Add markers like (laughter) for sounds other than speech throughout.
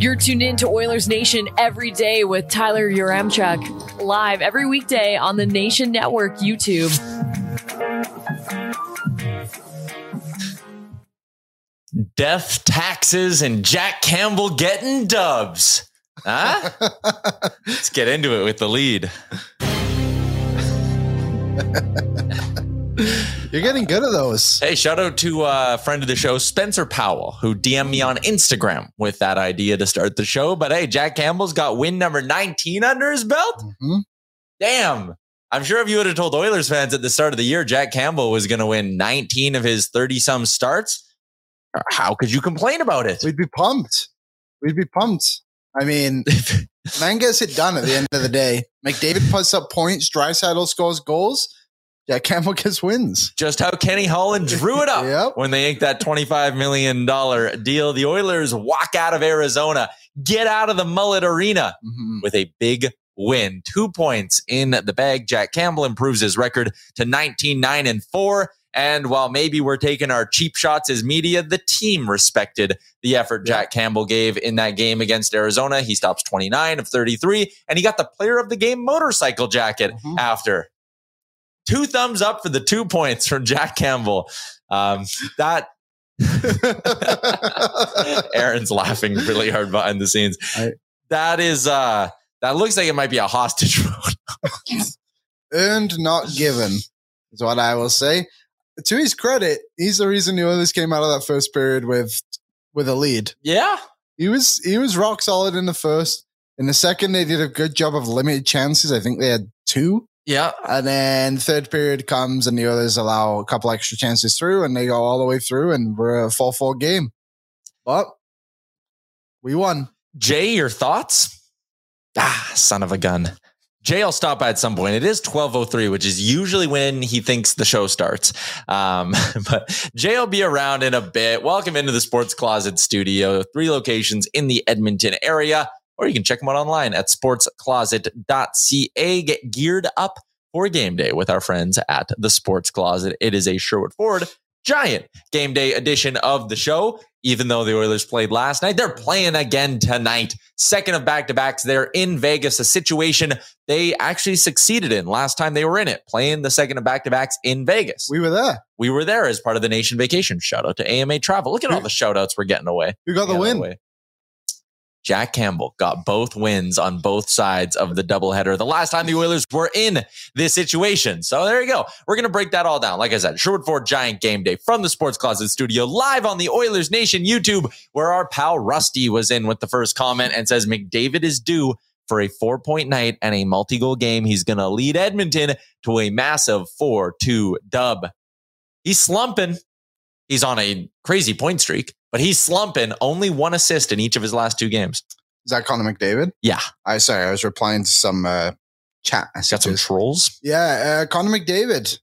You're tuned in to Oilers Nation every day with Tyler Yaremchuk, live every weekday on the Nation Network YouTube. Death, taxes, and Jack Campbell getting dubs. Huh? (laughs) Let's get into it with the lead. (laughs) You're getting good at those. Hey, shout out to a friend of the show, Spencer Powell, who DM'd me on Instagram with that idea to start the show. But hey, Jack Campbell's got win number 19 under his belt. Mhm. Damn. I'm sure if you would have told Oilers fans at the start of the year Jack Campbell was going to win 19 of his 30 some starts, how could you complain about it? We'd be pumped. We'd be pumped. I mean, (laughs) man gets it done at the end of the day. McDavid puts up points, Draisaitl scores goals, Jack Campbell gets wins. Just how Kenny Holland drew it up (laughs) Yep. when they inked that $25 million deal. The Oilers walk out of Arizona, get out of the Mullett Arena Mhm. with a big win. Two points in the bag. Jack Campbell improves his record to 19 9 and 4. And while maybe we're taking our cheap shots as media, the team respected the effort Jack Campbell gave in that game against Arizona. He stops 29 of 33, and he got the player of the game motorcycle jacket Mhm. after. Two thumbs up for the two points from Jack Campbell. Um, that (laughs) Aaron's laughing really hard behind the scenes. I- that is uh that looks like it might be a hostage vote. (laughs) Earned, not given, is what I will say. To his credit, he's the reason the Oilers came out of that first period with with a lead. yeah. He was he was rock solid in the first. In the second, they did a good job of limited chances. I think they had two. Yeah. And then third period comes and the others allow a couple extra chances through and they go all the way through and we're a 4-4 game. But we won. Jay, your thoughts? Ah, son of a gun. Jay, I'll stop by at some point. It is 1203, which is usually when he thinks the show starts. Um, (laughs) but Jay will be around in a bit. Welcome into the Sports Closet studio. Three locations in the Edmonton area, or you can check them out online at sportscloset.ca. Get geared up for game day with our friends at the Sports Closet. It is a Sherwood Ford giant game day edition of the show. Even though the Oilers played last night, they're playing again tonight. Second of back to backs. They're in Vegas, a situation they actually succeeded in last time they were in it, playing the second of back to backs in Vegas. We were there. We were there as part of the nation vacation. Shout out to AMA Travel. Look at all the shout outs we're getting away. We got the win. away. Jack Campbell got both wins on both sides of the doubleheader the last time the Oilers were in this situation. So there you go. We're going to break that all down. Like I said, Sherwood Ford Giant Game Day from the Sports Closet Studio live on the Oilers Nation YouTube, where our pal Rusty was in with the first comment and says McDavid is due for a four point night and a multi goal game. He's going to lead Edmonton to a massive 4 2 dub. He's slumping. He's on a crazy point streak but he's slumping. Only one assist in each of his last two games. Is that Connor McDavid? Yeah. I sorry, I was replying to some uh, chat. Messages. Got some trolls. Yeah, uh, Connor McDavid.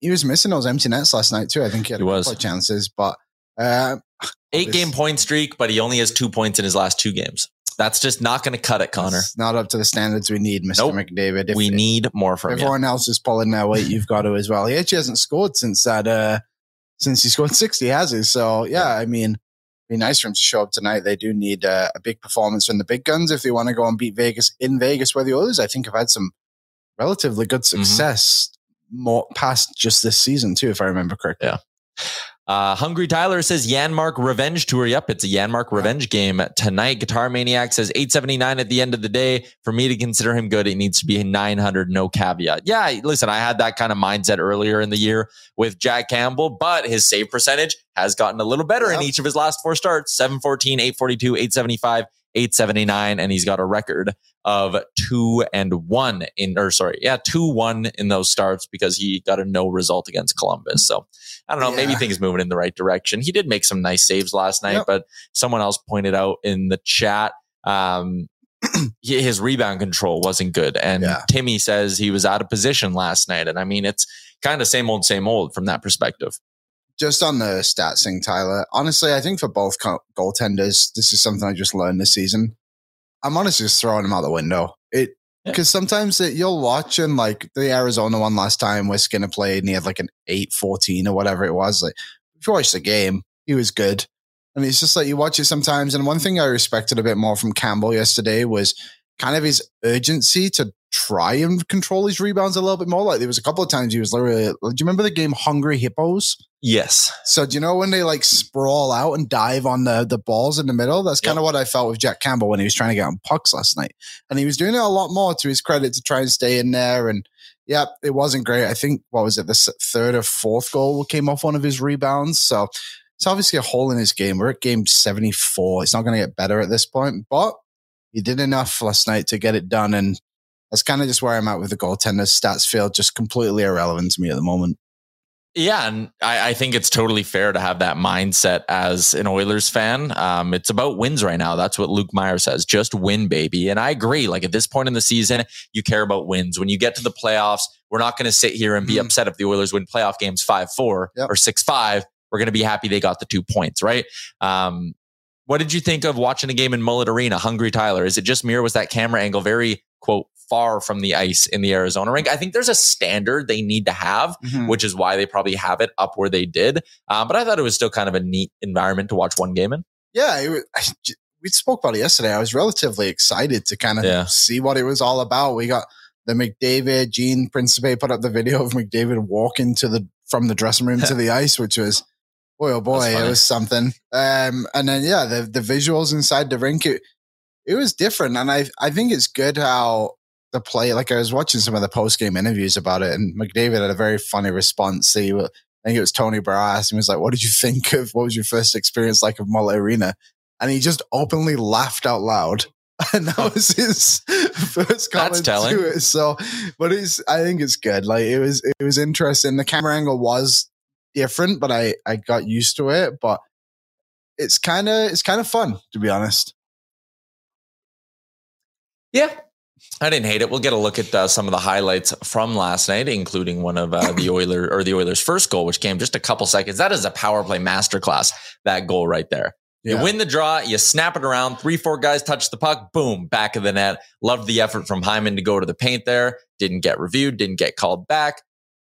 He was missing those empty nets last night too. I think he had he a was. couple of chances, but uh, (sighs) eight this, game point streak, but he only has two points in his last two games. That's just not going to cut it, Connor. It's not up to the standards we need, Mr. Nope. McDavid. If, we need more from everyone you. else is pulling their weight. You've got to as well. He actually hasn't scored since that. Uh, since he scored (laughs) sixty, has he? So yeah, I mean, be nice for him to show up tonight. They do need uh, a big performance from the big guns if they want to go and beat Vegas in Vegas, where the others I think have had some relatively good Mm-hmm. success more past just this season too, if I remember correctly. Yeah. Uh, Hungry Tyler says Janmark Revenge Tour. Yep, it's a Janmark Revenge game tonight. Guitar Maniac says 879 at the end of the day. For me to consider him good, it needs to be 900, no caveat. Yeah, listen, I had that kind of mindset earlier in the year with Jack Campbell, but his save percentage has gotten a little better in each of his last four starts 714, 842, 875. 879 and he's got a record of two and one in or sorry yeah two one in those starts because he got a no result against columbus so i don't know maybe things moving in the right direction he did make some nice saves last night Yep. but someone else pointed out in the chat um (clears throat) his rebound control wasn't good and Yeah. timmy says he was out of position last night and i mean it's kind of same old same old from that perspective just on the stats thing, Tyler, honestly, I think for both co- goaltenders, this is something I just learned this season. I'm honestly just throwing them out the window. It Yeah. because sometimes it, you'll watch and like the Arizona one last time where Skinner played and he had like an 8 14 or whatever it was. Like, if you watch the game, he was good. And it's just like you watch it sometimes. And one thing I respected a bit more from Campbell yesterday was kind of his urgency to try and control his rebounds a little bit more. Like there was a couple of times he was literally, do you remember the game Hungry Hippos? yes So do you know when they like sprawl out and dive on the the balls in the middle? That's kind of what I felt with Jack Campbell when he was trying to get on pucks last night, and he was doing it a lot more to his credit to try and stay in there. And yeah, it wasn't great. I think what was it, the third or fourth goal came off one of his rebounds. So it's obviously a hole in his game. We're at game seventy four. It's not going to get better at this point, but he did enough last night to get it done. And that's kind of just where I'm at with the goaltender. Stats feel just completely irrelevant to me at the moment. Yeah, and I, I think it's totally fair to have that mindset as an Oilers fan. Um, it's about wins right now. That's what Luke Meyer says. Just win, baby. And I agree. Like at this point in the season, you care about wins. When you get to the playoffs, we're not going to sit here and be Mhm. upset if the Oilers win playoff games five four Yep. or six five. We're going to be happy they got the two points, right? Um, what did you think of watching a game in Mullett Arena? Hungry Tyler. Is it just me or was that camera angle very quote far from the ice in the Arizona rink? I think there's a standard they need to have which is why they probably have it up where they did. Um, but I thought it was still kind of a neat environment to watch one game in. yeah, it was, I we spoke about it yesterday. I was relatively excited to kind of Yeah. see what it was all about. We got the McDavid, Gene Principe put up the video of McDavid walking to the from the dressing room to (laughs) the ice, which was boy oh boy, it was something. Um, and then yeah, the the visuals inside the rink, it, it was different, and I I think it's good how the play. Like I was watching some of the post game interviews about it, and McDavid had a very funny response. He, I think it was Tony Barra and he was like, "What did you think of? What was your first experience like of Mullett Arena?" And he just openly laughed out loud. (laughs) And that was his (laughs) first comment That's telling. to it. So, but it's, I think it's good. Like it was, it was interesting. The camera angle was different, but I, I got used to it. But it's kind of, it's kind of fun to be honest. Yeah. I didn't hate it. We'll get a look at uh, some of the highlights from last night, including one of uh, (coughs) the Oiler or the Oilers' first goal, which came just a couple seconds. That is a power play masterclass. That goal right there. You win the draw, you snap it around, three, four guys touch the puck, boom, back of the net. Loved the effort from Hyman to go to the paint there. Didn't get reviewed, didn't get called back.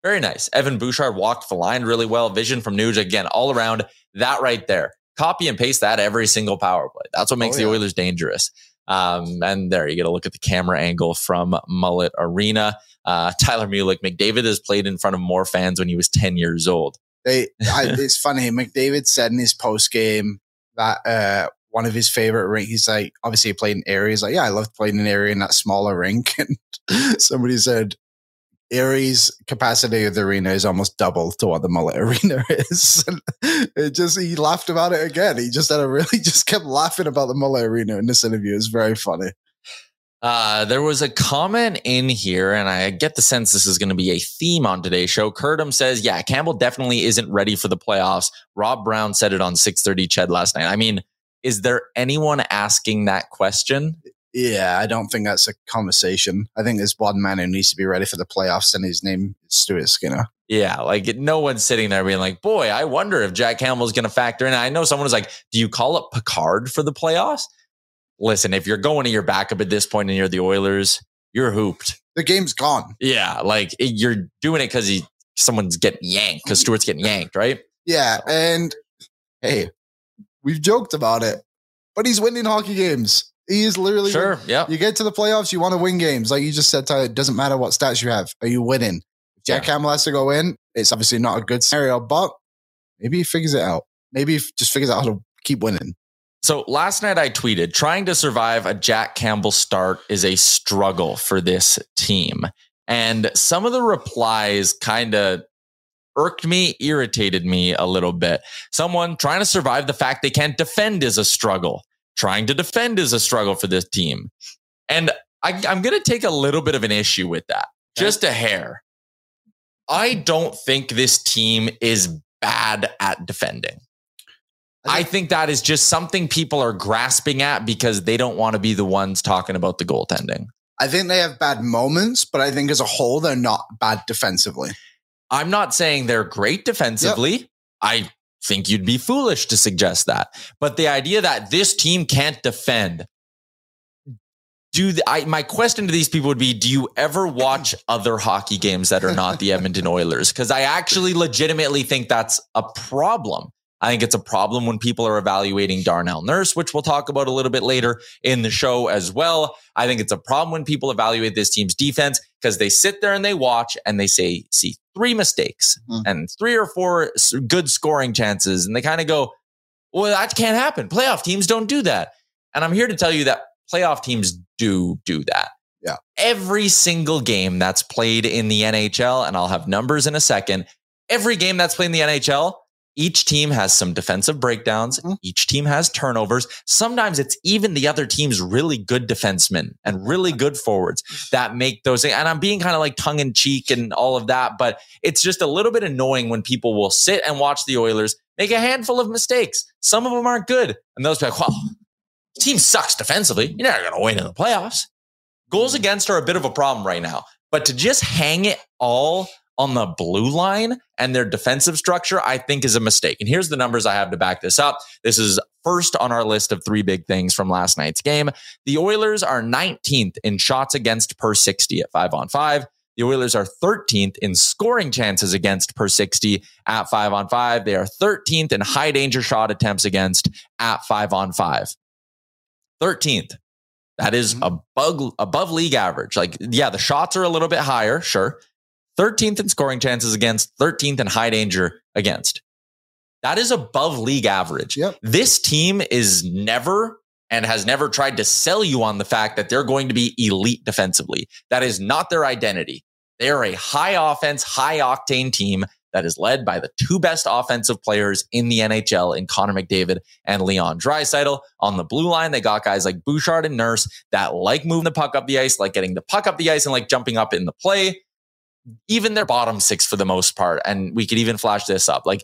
Very nice. Evan Bouchard walked the line really well. Vision from Nuge again, all around. That right there. Copy and paste that every single power play. That's what makes Oh, the. Oilers dangerous. Um, and there you get a look at the camera angle from Mullett Arena. Uh, Tyler Mulick, McDavid has played in front of more fans when he was 10 years old. They, I, (laughs) it's funny. McDavid said in his post game that uh, one of his favorite rink. He's like, obviously, he played in. He's like, yeah, I love playing in Erie in that smaller rink. (laughs) And somebody said, Erie's capacity of the arena is almost double to what the Mullett (laughs) Arena is. It just he laughed about it again. He just had a really (laughs) just kept laughing about the Mullett Arena in this interview. It's very funny. Uh, there was a comment in here, and I get the sense this is going to be a theme on today's show. Curtum says, "Yeah, Campbell definitely isn't ready for the playoffs." Rob Brown said it on six thirty. Ched last night. I mean, is there anyone asking that question? Yeah, I don't think that's a conversation. I think there's one man who needs to be ready for the playoffs, and his name is Stuart Skinner. Yeah, like no one's sitting there being like, "Boy, I wonder if Jack Campbell's going to factor in." I know someone was like, "Do you call up Pickard for the playoffs?" listen, if you're going to your backup at this point and you're the Oilers, you're hooped. The game's gone. Yeah, like you're doing it because he someone's getting yanked because Stuart's getting yanked, right? Yeah, and hey, we've joked about it, but he's winning hockey games. He is literally sure. Yeah, you get to the playoffs, you want to win games, like you just said. Tyler, it doesn't matter what stats you have. Are you winning? If Jack yeah. Campbell has to go in. It's obviously not a good scenario, but maybe he figures it out. Maybe he just figures out how to keep winning. So last night I tweeted, trying to survive a Jack Campbell start is a struggle for this team. And some of the replies kind of irked me, irritated me a little bit. Someone trying to survive the fact they can't defend is a struggle. Trying to defend is a struggle for this team. And I, am going to take a little bit of an issue with that, just a hair. I don't think this team is bad at defending. I think that is just something people are grasping at because they don't want to be the ones talking about the goaltending. I think they have bad moments, but I think as a whole, they're not bad defensively. I'm not saying they're great defensively. Yep. I think you'd be foolish to suggest that. But the idea that this team can't defend, do the, I, my question to these people would be do you ever watch (laughs) other hockey games that are not the Edmonton Oilers because I actually legitimately think that's a problem I think it's a problem when people are evaluating Darnell Nurse, which we'll talk about a little bit later in the show as well. I think it's a problem when people evaluate this team's defense because they sit there and they watch and they say, see three mistakes mm-hmm. and three or four good scoring chances. And they kind of go, well, that can't happen. Playoff teams don't do that. And I'm here to tell you that playoff teams do do that. Yeah. Every single game that's played in the NHL, and I'll have numbers in a second, every game that's played in the NHL, each team has some defensive breakdowns. Mm-hmm. Each team has turnovers. Sometimes it's even the other team's really good defensemen and really good forwards that make those. And I'm being kind of like tongue in cheek and all of that, but it's just a little bit annoying when people will sit and watch the Oilers make a handful of mistakes. Some of them aren't good. And those be like, well, team sucks defensively. You're never going to win in the playoffs. Goals against are a bit of a problem right now, but to just hang it all on the blue line and their defensive structure, I think is a mistake. And here's the numbers I have to back this up. This is first on our list of three big things from last night's game. The Oilers are 19th in shots against per 60 at five on five. The Oilers are 13th in scoring chances against per 60 at five on five. They are 13th in high danger shot attempts against at five on five. 13th. That is mm-hmm. above, above league average. Like, yeah, the shots are a little bit higher, sure. 13th in scoring chances against, 13th in high danger against. That is above league average. Yep. This team is never and has never tried to sell you on the fact that they're going to be elite defensively. That is not their identity. They are a high offense, high octane team that is led by the two best offensive players in the NHL in Connor McDavid and Leon Draisaitl. On the blue line, they got guys like Bouchard and Nurse that like moving the puck up the ice, like getting the puck up the ice and like jumping up in the play even their bottom six for the most part. And we could even flash this up. Like,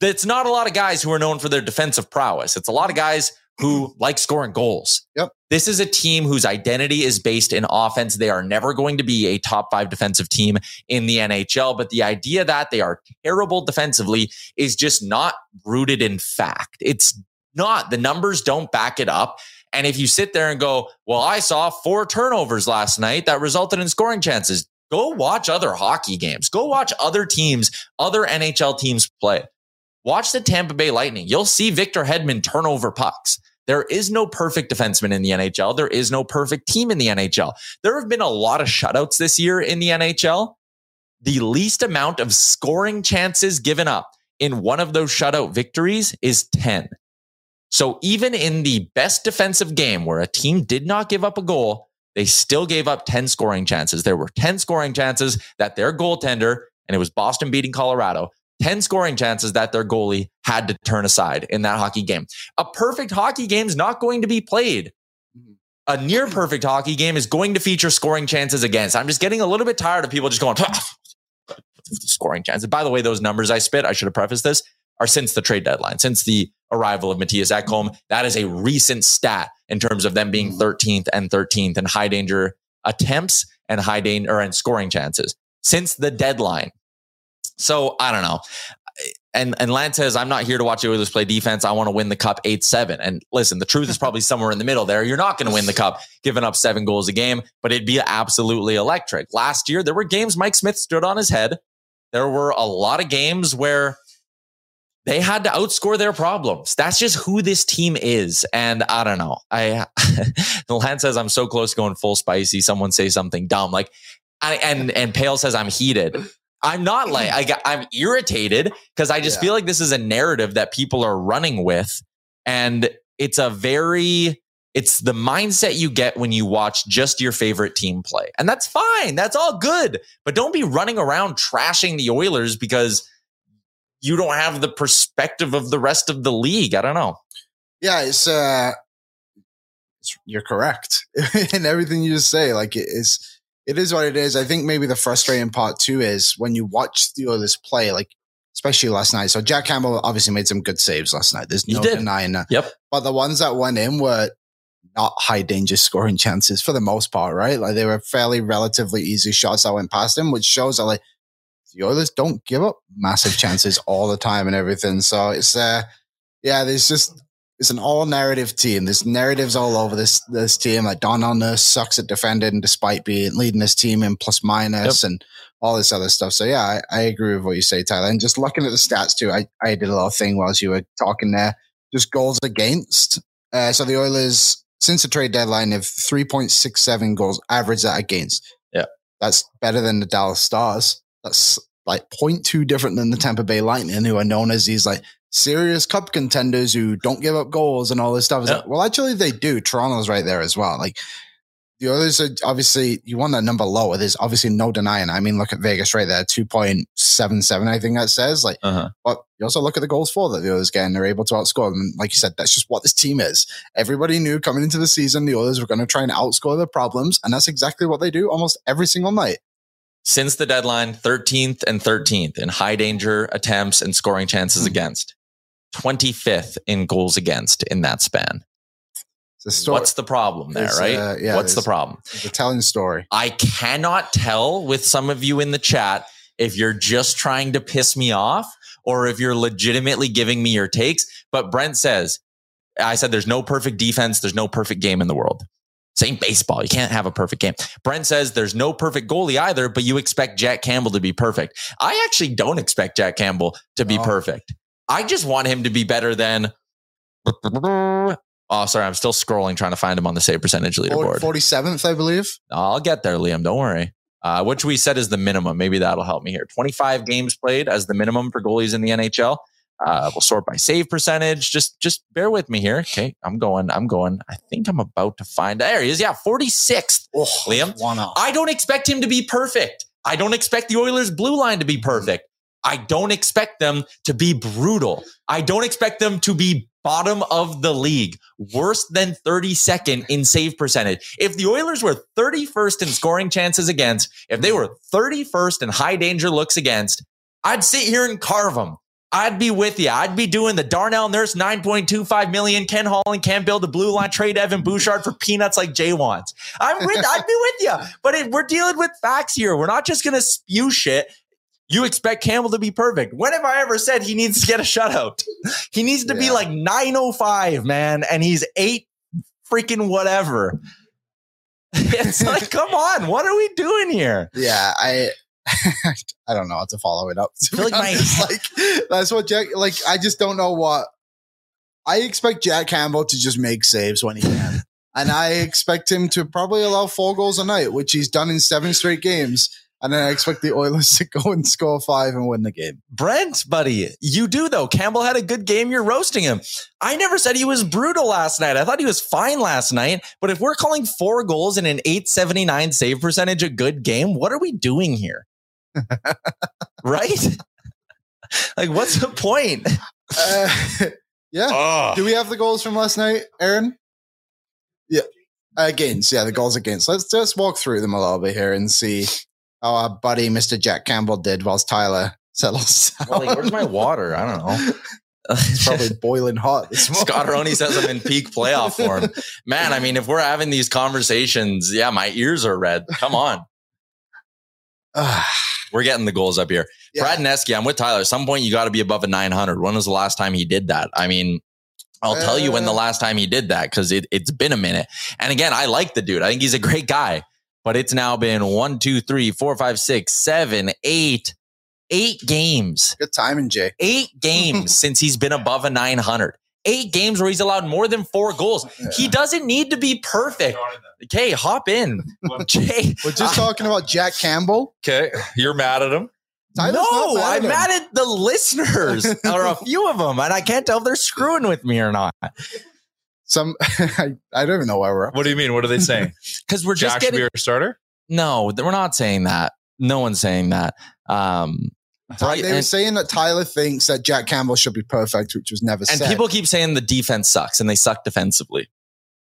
it's not a lot of guys who are known for their defensive prowess. It's a lot of guys who mm-hmm. like scoring goals. Yep. This is a team whose identity is based in offense. They are never going to be a top five defensive team in the NHL, but the idea that they are terrible defensively is just not rooted in fact. It's not. The numbers don't back it up. And if you sit there and go, well, I saw four turnovers last night that resulted in scoring chances. Go watch other hockey games. Go watch other teams, other NHL teams play. Watch the Tampa Bay Lightning. You'll see Victor Hedman turn over pucks. There is no perfect defenseman in the NHL. There is no perfect team in the NHL. There have been a lot of shutouts this year in the NHL. The least amount of scoring chances given up in one of those shutout victories is 10. So even in the best defensive game where a team did not give up a goal, they still gave up 10 scoring chances. There were 10 scoring chances that their goaltender, and it was Boston beating Colorado, 10 scoring chances that their goalie had to turn aside in that hockey game. A perfect hockey game is not going to be played. A near perfect hockey game is going to feature scoring chances against. I'm just getting a little bit tired of people just going, (laughs) scoring chances. By the way, those numbers I spit, I should have prefaced this, are since the trade deadline, since the arrival of Mattias Ekholm. That is a recent stat in terms of them being mm. 13th and 13th in high danger attempts and high danger and scoring chances since the deadline. So I don't know. And and Lance says, I'm not here to watch the Oilers play defense. I want to win the cup 8 7. And listen, the truth is probably somewhere in the middle there. You're not going to win the cup giving up seven goals a game, but it'd be absolutely electric. Last year, there were games Mike Smith stood on his head. There were a lot of games where they had to outscore their problems. That's just who this team is. And I don't know. I (laughs) Lance says I'm so close to going full spicy. Someone say something dumb. Like I and and Pale says I'm heated. I'm not like I got, I'm irritated because I just Yeah. feel like this is a narrative that people are running with, and it's a very it's the mindset you get when you watch just your favorite team play, and that's fine. That's all good, but don't be running around trashing the Oilers because you don't have the perspective of the rest of the league. I don't know. Yeah, it's uh it's, you're correct (laughs) in everything you just say. Like it is it is what it is. I think maybe the frustrating part too is when you watch the others play, like especially last night. So Jack Campbell obviously made some good saves last night. There's He no denying that. Yep. But the ones that went in were not high danger scoring (laughs) chances for the most part, right? Like they were fairly relatively easy shots that went past him, which shows that like the Oilers don't give up massive chances all the time and everything. So it's uh yeah, there's just it's an all narrative team. There's narratives all over this this team. Like Don Nurse sucks at defending despite being leading this team in plus minus and all this other stuff. So yeah, I, I agree with what you say, Tyler. And just looking at the stats too, I, I did a little thing whilst you were talking there. Just goals against. Uh, so the Oilers since the trade deadline have 3.67 goals average that against. Yeah. That's better than the Dallas Stars. That's like 0.2 different than the Tampa Bay Lightning, who are known as these like serious cup contenders who don't give up goals and all this stuff. Yeah. like, well, actually, they do. Toronto's right there as well. Like the others are obviously you want that number lower. There's obviously no denying. I mean, look at Vegas right there, two point seven seven. I think that says like. Uh-huh. But you also look at the goals for that the others get, and they're able to outscore them. And like you said, that's just what this team is. Everybody knew coming into the season the others were going to try and outscore their problems, and that's exactly what they do almost every single night. Since the deadline, 13th and 13th in high danger attempts and scoring chances Hmm. against. 25th in goals against in that span. Story. What's the problem there, There's, right? uh, yeah, What's the problem? a telling story? I cannot tell with some of you in the chat if you're just trying to piss me off or if you're legitimately giving me your takes. But Brent says, I said there's no perfect defense, there's no perfect game in the world. Same baseball. You can't have a perfect game. Brent says there's no perfect goalie either, but you expect Jack Campbell to be perfect. I actually don't expect Jack Campbell to be No. perfect. I just want him to be better than. Oh, sorry. I'm still scrolling trying to find him on the save percentage leaderboard. Forty seventh, I believe. I'll get there, Liam. Don't worry. Uh, which we said is the minimum. Maybe that'll help me here. 25 games played as the minimum for goalies in the NHL. Uh, we'll sort by save percentage. Just, just bear with me here. Okay, I'm going. I'm going. I think I'm about to find. There he is. Yeah, 46th. Oh, Liam? one off. I don't expect him to be perfect. I don't expect the Oilers' blue line to be perfect. I don't expect them to be brutal. I don't expect them to be bottom of the league, worse than 32nd in save percentage. If the Oilers were 31st in scoring chances against, if they were 31st in high danger looks against, I'd sit here and carve them. I'd be with you. I'd be doing the Darnell Nurse 9.25 million, Ken Holland can't build a blue line, trade Evan Bouchard for peanuts like Jay wants. I'm with, I'd be with you. (laughs) But it, we're dealing with facts here. We're not just going to spew shit. You expect Campbell to be perfect. When have I ever said he needs to get a shutout? He needs to be like 905, man, and he's eight freaking whatever. (laughs) It's like, come on, what are we doing here? Yeah, I (laughs) I don't know how to follow it up. To feel like my- (laughs) like that's what Jack like I just don't know what I expect Jack Campbell to just make saves when he can. and I expect him to probably allow four goals a night, which he's done in seven straight games. and then I expect the Oilers (laughs) to go and score five and win the game. Brent, buddy, you do though. Campbell had a good game. You're roasting him. I never said he was brutal last night. I thought he was fine last night. But if we're calling four goals and an 879 save percentage a good game, what are we doing here? (laughs) right? like, what's the point? Uh, (laughs) yeah. Do we have the goals from last night, Aaron? Yeah. Against, yeah, the goals against. Let's just walk through them a little bit here and see how our buddy Mr. Jack Campbell did whilst Tyler settles down. Well, like, where's my water? I don't know. (laughs) It's probably boiling hot this. Scott Roney says I'm in peak playoff form. Man, I mean, if we're having these conversations, yeah, my ears are red. Come on. (sighs) we're getting the goals up here. Yeah. Brad Nesky, I'm with Tyler. At some point, you got to be above a 900. When was the last time he did that? I mean, I'll tell you when the Uh. last time he did that because it, it's been a minute. And again, I like the dude. I think he's a great guy. But it's now been one, two, three, four, five, six, seven, eight, eight games Good timing, Jay. eight games (laughs) since he's been above a 900. Eight games where he's allowed more than four goals. He doesn't need to be perfect. Okay, hop in. (laughs) Jay. We're just talking about Jack Campbell. Okay, you're mad at him. Tyler's no, mad at I'm him. mad at the listeners (laughs) or a few of them, and I can't tell if they're screwing with me or not. Some, (laughs) I, I don't even know where we're at. What do you mean? What are they saying? Because we're just Jack should be getting our starter. no, we're not saying that. No one's saying that. Um, Ty- right, they were saying that Tyler thinks that Jack Campbell should be perfect, which was never said. And said. people keep saying the defense sucks and they suck defensively.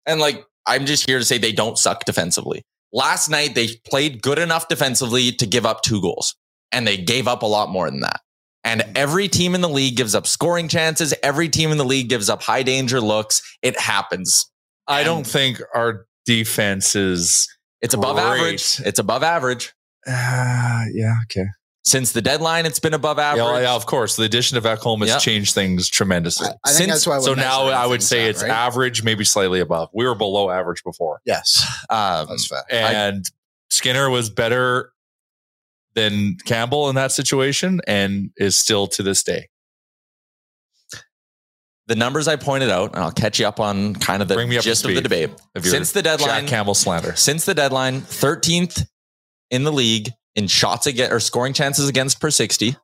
And like, I'm just here to say they don't suck defensively. Last night, they played good enough defensively to give up two goals, and they gave up a lot more than that. And every team in the league gives up scoring chances. Every team in the league gives up high danger looks. It happens. I don't think our defense is. It's above Great. average. It's above average. Uh, (sighs) yeah. Okay. Since the deadline, it's been above average. Yeah, yeah, of course. The addition of Ekholm has Yep. changed things tremendously. I, I think Since- that's why. so now I would say out, it's right? average, maybe slightly above. We were below average before. yes, Um, that's fair. And Skinner was better than Campbell in that situation and is still to this day. the numbers I pointed out, and I'll catch you up on kind of the Bring me up to gist of the debate. If Since the deadline, Jack Campbell slander. since the deadline, 13th in the league in shots against or scoring chances against per 60.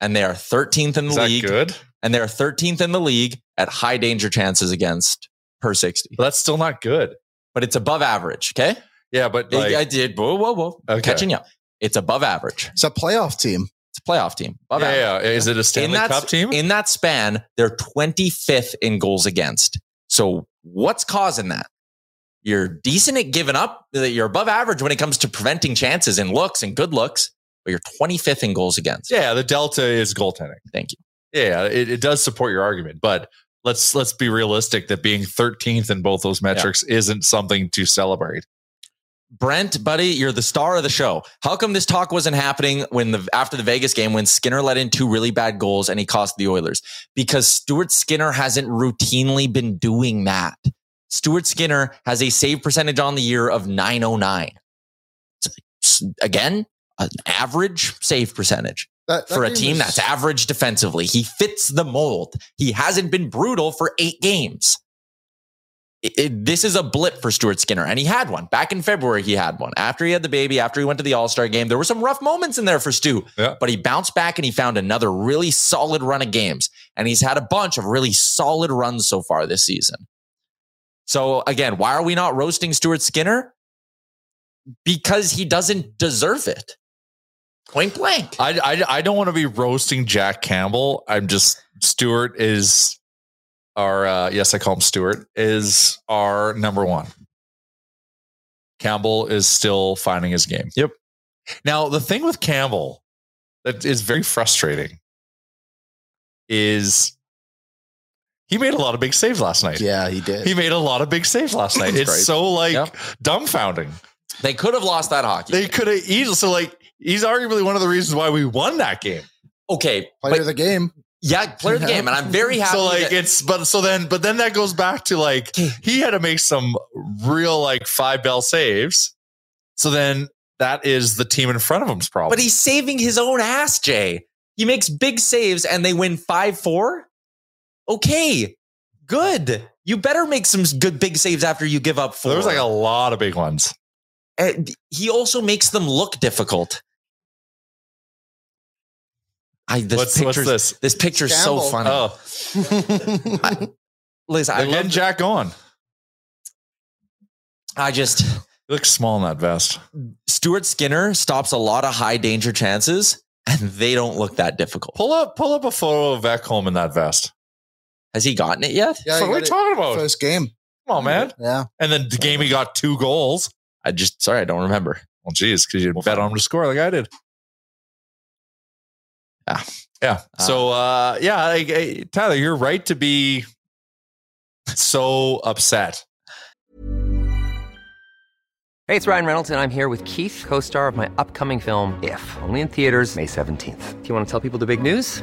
And they are 13th in the Is that league. good? And they are 13th in the league at high danger chances against per 60. But that's still not good. But it's above average. Okay. Yeah, but like, I did. Whoa, whoa, whoa. Okay. Catching you up. It's above average. It's a playoff team. It's a playoff team. Above yeah, average. yeah. Is it a Stanley that, Cup team? In that span, they're 25th in goals against. So what's causing that? You're decent at giving up. You're above average when it comes to preventing chances and looks and good looks, but you're 25th in goals against. yeah, the delta is goaltending. Thank you. Yeah, it, it does support your argument, but let's let's be realistic that being 13th in both those metrics isn't something to celebrate. Brent, buddy, you're the star of the show. How come this talk wasn't happening when the after the Vegas game when Skinner let in two really bad goals and he cost the Oilers? Because Stuart Skinner hasn't routinely been doing that. Stuart Skinner has a save percentage on the year of 909. Again, an average save percentage That, that for a team was- that's average defensively. He fits the mold. He hasn't been brutal for eight games. It- it- this is a blip for Stuart Skinner, and he had one back in February. He had one after he had the baby, after he went to the All Star game. There were some rough moments in there for Stu, Yeah. but he bounced back and he found another really solid run of games. And he's had a bunch of really solid runs so far this season. So again, why are we not roasting Stuart Skinner? Because he doesn't deserve it. Point blank. I, I I don't want to be roasting Jack Campbell. I'm just Stewart is our uh, yes, I call him Stewart is our number one. Campbell is still finding his game. Yep. Now the thing with Campbell that is very frustrating is he made a lot of big saves last night. Yeah, he did. He made a lot of big saves last (laughs) night. It's great. so like Yep. dumbfounding. They could have lost that hockey. They could have easily so like he's arguably one of the reasons why we won that game. okay, Player of the game. yeah, player of the game, and I'm very happy. So like that- it's but so then but then that goes back to like he had to make some real like five bell saves. So then that is the team in front of him's problem. but he's saving his own ass, Jay. He makes big saves and they win 5 4. Okay, good. You better make some good big saves after you give up four. there was like a lot of big ones. And he also makes them look difficult. I this What's- what's picture's, this? this picture's so funny. Oh, Liz, I they're getting love, Jack on. I just He looks small in that vest. Stuart Skinner stops a lot of high danger chances, and they don't look that difficult. Pull up, pull up a photo of Ekholm in that vest. Has he gotten it yet? Yeah, So he what are got you it talking about? First game. Come on, man. Yeah. And then the game he got two goals. I just sorry, I don't remember. Well, geez, because you bet on him to score like I did. Yeah. Yeah. So, uh, yeah, I, I, Tyler, you're right to be so upset. Hey, it's Ryan Reynolds, and I'm here with Keith, co star of my upcoming film, If, only in theaters, May 17th. Do you want to tell people the big news?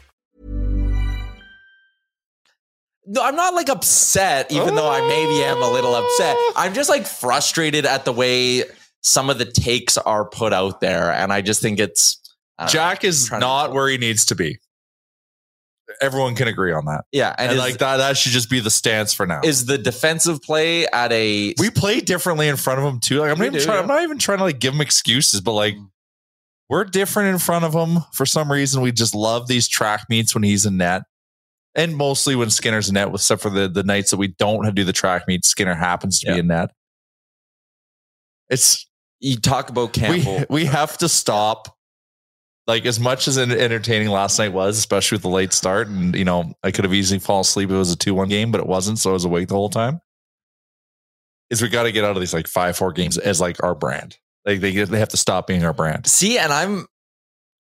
No, I'm not like upset, even though I maybe am a little upset. Oh. I'm just like frustrated at the way some of the takes are put out there, and I just think it's don't know, Jack is not where he needs to be. Everyone can agree on that. yeah, and, And, is, like that, that should just be the stance for now. is the defensive play at a we play differently in front of him too. Like I'm not even do, trying. yeah. I'm not even trying to like give him excuses, but like mm. we're different in front of him for some reason. We just love these track meets when he's in net, and mostly when Skinner's in net, except for the the nights that we don't do the track meet. Skinner happens to Yeah. be in net. It's you talk about Campbell. we (laughs) we have to stop. Like as much as en- entertaining last night was, especially with the late start, and you know I could have easily fallen asleep. It was a two one game, but it wasn't, so I was awake the whole time. Is we got to get out of these like five four games as like our brand. Like they they have to stop being our brand. See, and I'm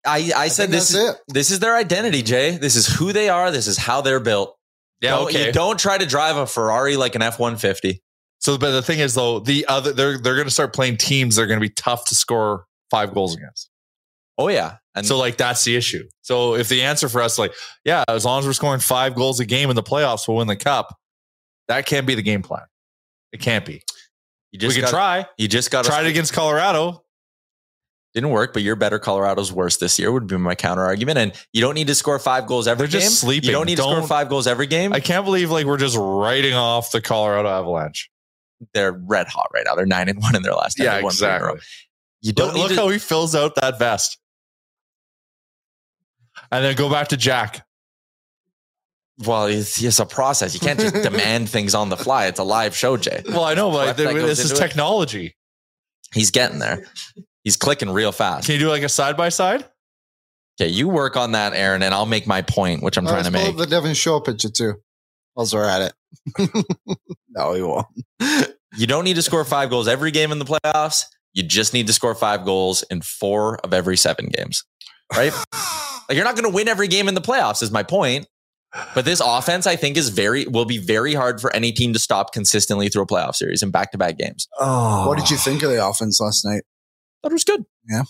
I I, said think this is it. this is their identity, Jay. This is who they are. This is how they're built. Yeah, Don't- okay. You don't try to drive a Ferrari like an F one fifty. So, but the thing is though, the other they're they're going to start playing teams. They're going to be tough to score five goals against. Oh yeah, and so like that's the issue. So if the answer for us, like, yeah, as long as we're scoring five goals a game in the playoffs, we'll win the cup. That can't be the game plan. It can't be. you We just can got try. You just got Tried it against Colorado. Didn't work, but you're better. Colorado's worse this year would be my counter argument. And you don't need to score five goals every They're game. just sleeping. You don't need to score five goals every game. I can't believe like we're just writing off the Colorado Avalanche. They're red hot right now. They're nine and one in their last. 10. Yeah, They won three in a row. exactly. You don't Look, need look to, how he fills out that vest. And then go back to Jack. Well, it's, it's a process. You can't just (laughs) demand things on the fly. It's a live show, Jay. Well, I know, but this is into it? technology. He's getting there. He's clicking real fast. Can you do like a side by side? Okay, you work on that, Aaron, and I'll make my point, which I'm trying to make. up the Devin Shore picture too. Whilst we're at it. (laughs) no, he won't. (laughs) You don't need to score five goals every game in the playoffs. You just need to score five goals in four of every seven games, right? (laughs) like you're not going to win every game in the playoffs, is my point. But this offense, I think, is very will be very hard for any team to stop consistently through a playoff series in back to back games. Oh. What did you think of the offense last night? Thought it was good. Yeah.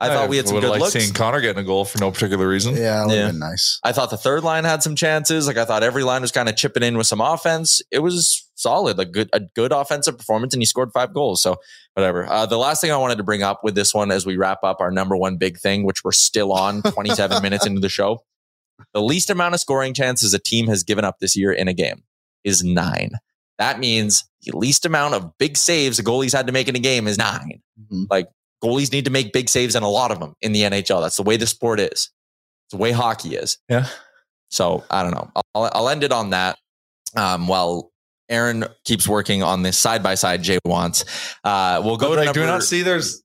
I thought we had some good liked looks. seeing Connor getting a goal for no particular reason. Yeah, it would Yeah. have been nice. I thought the third line had some chances. Like I thought every line was kind of chipping in with some offense. It was solid, like good, a good offensive performance, and he scored five goals. So whatever. Uh, the last thing I wanted to bring up with this one as we wrap up our number one big thing, which we're still on (laughs) 27 minutes into the show, the least amount of scoring chances a team has given up this year in a game is nine. That means the least amount of big saves a goalie's had to make in a game is 9 Mhm. Like goalies need to make big saves and a lot of them in the NHL. That's the way the sport is. It's the way hockey is. Yeah. So I don't know. I'll, I'll end it on that. Um, while Aaron keeps working on this side by side Jay wants, uh, we'll go But, to like, do not see there's